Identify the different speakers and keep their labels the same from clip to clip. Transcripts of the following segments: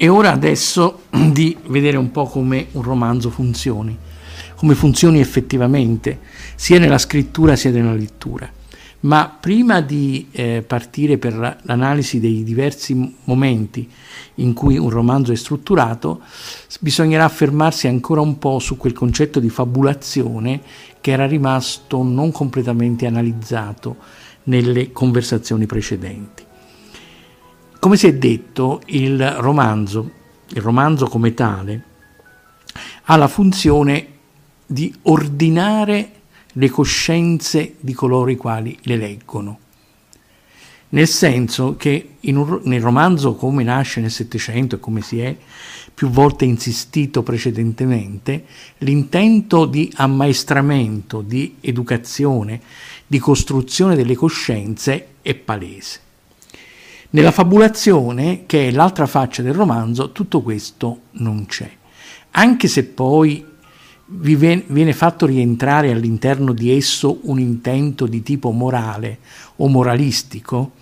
Speaker 1: È ora adesso di vedere un po' come un romanzo funzioni, come funzioni effettivamente, sia nella scrittura sia nella lettura. Ma prima di eh, partire per l'analisi dei diversi momenti in cui un romanzo è strutturato, bisognerà fermarsi ancora un po' su quel concetto di fabulazione che era rimasto non completamente analizzato nelle conversazioni precedenti. Come si è detto, il romanzo, il romanzo come tale, ha la funzione di ordinare le coscienze di coloro i quali le leggono. Nel senso che un, nel romanzo come nasce nel Settecento e come si è più volte insistito precedentemente, l'intento di ammaestramento, di educazione, di costruzione delle coscienze è palese. Nella fabulazione, che è l'altra faccia del romanzo, tutto questo non c'è. Anche se poi viene fatto rientrare all'interno di esso un intento di tipo morale o moralistico,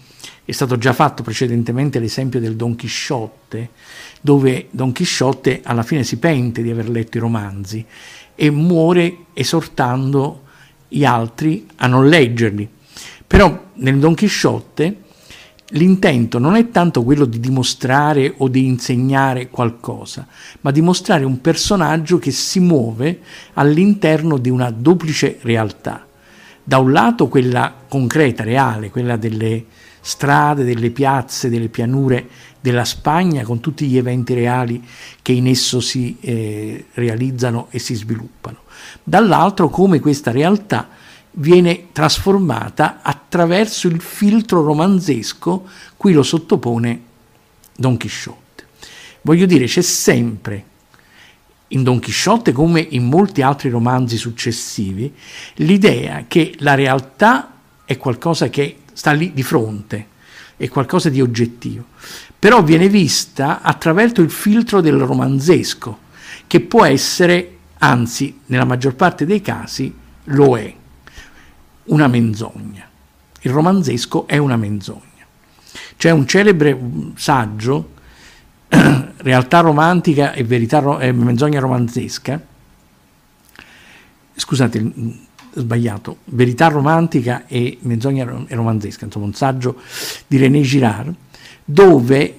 Speaker 1: è stato già fatto precedentemente l'esempio del Don Chisciotte, dove Don Chisciotte alla fine si pente di aver letto i romanzi e muore esortando gli altri a non leggerli. Però nel Don Chisciotte L'intento non è tanto quello di dimostrare o di insegnare qualcosa, ma di mostrare un personaggio che si muove all'interno di una duplice realtà. Da un lato quella concreta, reale, quella delle strade, delle piazze, delle pianure della Spagna, con tutti gli eventi reali che in esso si eh, realizzano e si sviluppano. Dall'altro come questa realtà viene trasformata attraverso il filtro romanzesco cui lo sottopone Don Chisciotte. Voglio dire, c'è sempre in Don Chisciotte come in molti altri romanzi successivi l'idea che la realtà è qualcosa che sta lì di fronte, è qualcosa di oggettivo, però viene vista attraverso il filtro del romanzesco, che può essere, anzi nella maggior parte dei casi, lo è una menzogna. Il romanzesco è una menzogna. C'è un celebre saggio, Realtà romantica e verità e menzogna romanzesca, scusate, sbagliato, Verità romantica e menzogna romanzesca, insomma un saggio di René Girard, dove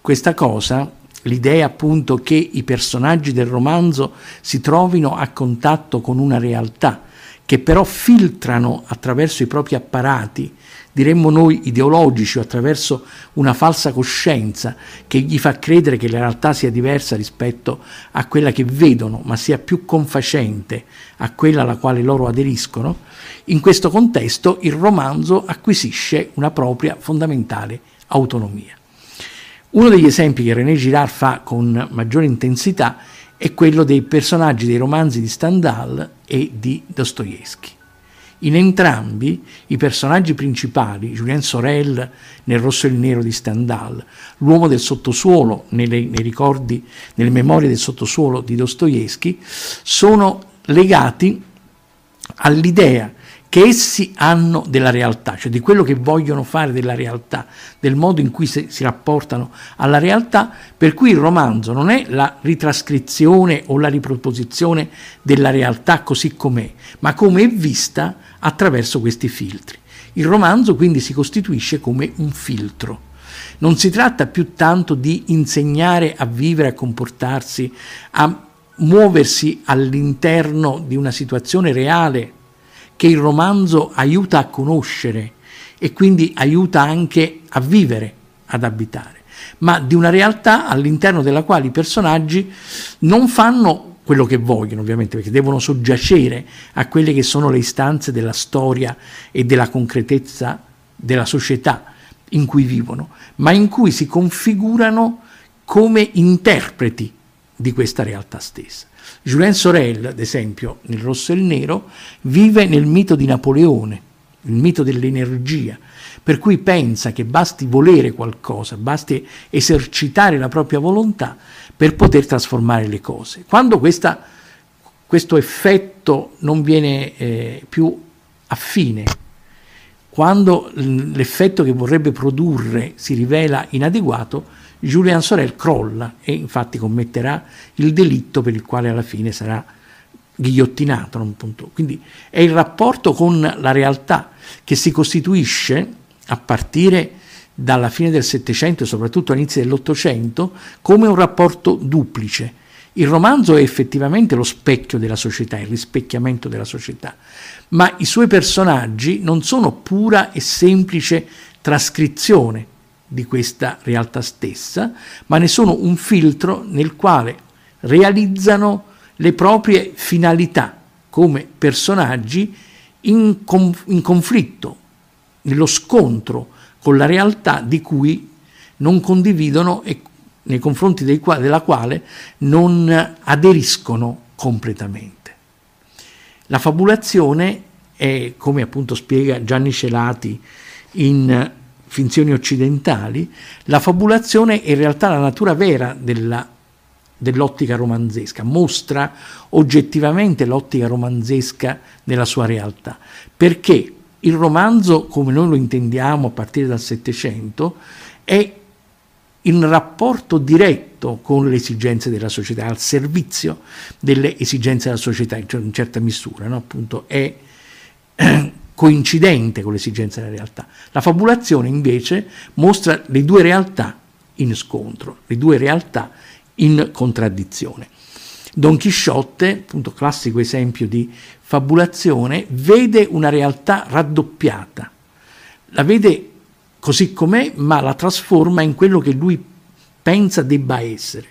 Speaker 1: questa cosa, l'idea appunto che i personaggi del romanzo si trovino a contatto con una realtà, che però filtrano attraverso i propri apparati, diremmo noi ideologici o attraverso una falsa coscienza che gli fa credere che la realtà sia diversa rispetto a quella che vedono, ma sia più confacente a quella alla quale loro aderiscono, in questo contesto il romanzo acquisisce una propria fondamentale autonomia. Uno degli esempi che René Girard fa con maggiore intensità è quello dei personaggi dei romanzi di Stendhal e di Dostoevsky. In entrambi i personaggi principali, Julien Sorel nel Rosso e il Nero di Stendhal, l'uomo del sottosuolo nelle, nei ricordi, nelle memorie del sottosuolo di Dostoevsky, sono legati all'idea che essi hanno della realtà, cioè di quello che vogliono fare della realtà, del modo in cui si, si rapportano alla realtà, per cui il romanzo non è la ritrascrizione o la riproposizione della realtà così com'è, ma come è vista attraverso questi filtri. Il romanzo quindi si costituisce come un filtro. Non si tratta più tanto di insegnare a vivere, a comportarsi, a muoversi all'interno di una situazione reale che il romanzo aiuta a conoscere e quindi aiuta anche a vivere, ad abitare, ma di una realtà all'interno della quale i personaggi non fanno quello che vogliono, ovviamente, perché devono soggiacere a quelle che sono le istanze della storia e della concretezza della società in cui vivono, ma in cui si configurano come interpreti di questa realtà stessa. Julien Sorel, ad esempio, nel Rosso e il Nero, vive nel mito di Napoleone, il mito dell'energia, per cui pensa che basti volere qualcosa, basti esercitare la propria volontà per poter trasformare le cose. Quando questa, questo effetto non viene eh, più affine, quando l'effetto che vorrebbe produrre si rivela inadeguato, Julian Sorel crolla e infatti commetterà il delitto per il quale alla fine sarà ghigliottinato. Quindi è il rapporto con la realtà che si costituisce a partire dalla fine del Settecento e soprattutto all'inizio dell'Ottocento come un rapporto duplice. Il romanzo è effettivamente lo specchio della società, il rispecchiamento della società, ma i suoi personaggi non sono pura e semplice trascrizione di questa realtà stessa, ma ne sono un filtro nel quale realizzano le proprie finalità come personaggi in, conf- in conflitto, nello scontro con la realtà di cui non condividono e nei confronti qua- della quale non aderiscono completamente. La fabulazione è, come appunto spiega Gianni Celati in Finzioni occidentali, la fabulazione è in realtà la natura vera della, dell'ottica romanzesca, mostra oggettivamente l'ottica romanzesca nella sua realtà, perché il romanzo, come noi lo intendiamo a partire dal Settecento, è in rapporto diretto con le esigenze della società, al servizio delle esigenze della società in certa misura, no? appunto è coincidente con le esigenze della realtà. La fabulazione invece mostra le due realtà in scontro, le due realtà in contraddizione. Don Chisciotte, appunto classico esempio di fabulazione, vede una realtà raddoppiata, la vede così com'è, ma la trasforma in quello che lui pensa debba essere.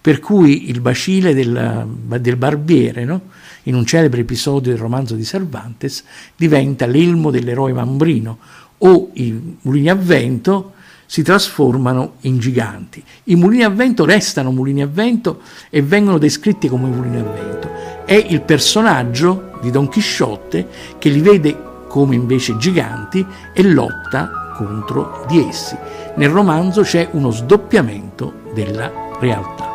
Speaker 1: Per cui il bacile del, del barbiere, no? in un celebre episodio del romanzo di Cervantes, diventa l'elmo dell'eroe Mambrino o i mulini a vento si trasformano in giganti. I mulini a vento restano mulini a vento e vengono descritti come mulini a vento. È il personaggio di Don Chisciotte che li vede come invece giganti e lotta contro di essi. Nel romanzo c'è uno sdoppiamento della realtà.